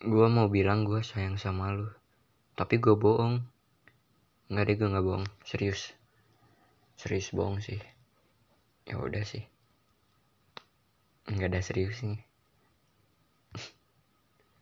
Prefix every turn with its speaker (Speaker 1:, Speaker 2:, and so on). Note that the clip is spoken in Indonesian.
Speaker 1: gue mau bilang gue sayang sama lu. Tapi gue bohong. Nggak deh gue nggak bohong. Serius. Serius bohong sih. Ya udah sih. Nggak ada serius nih.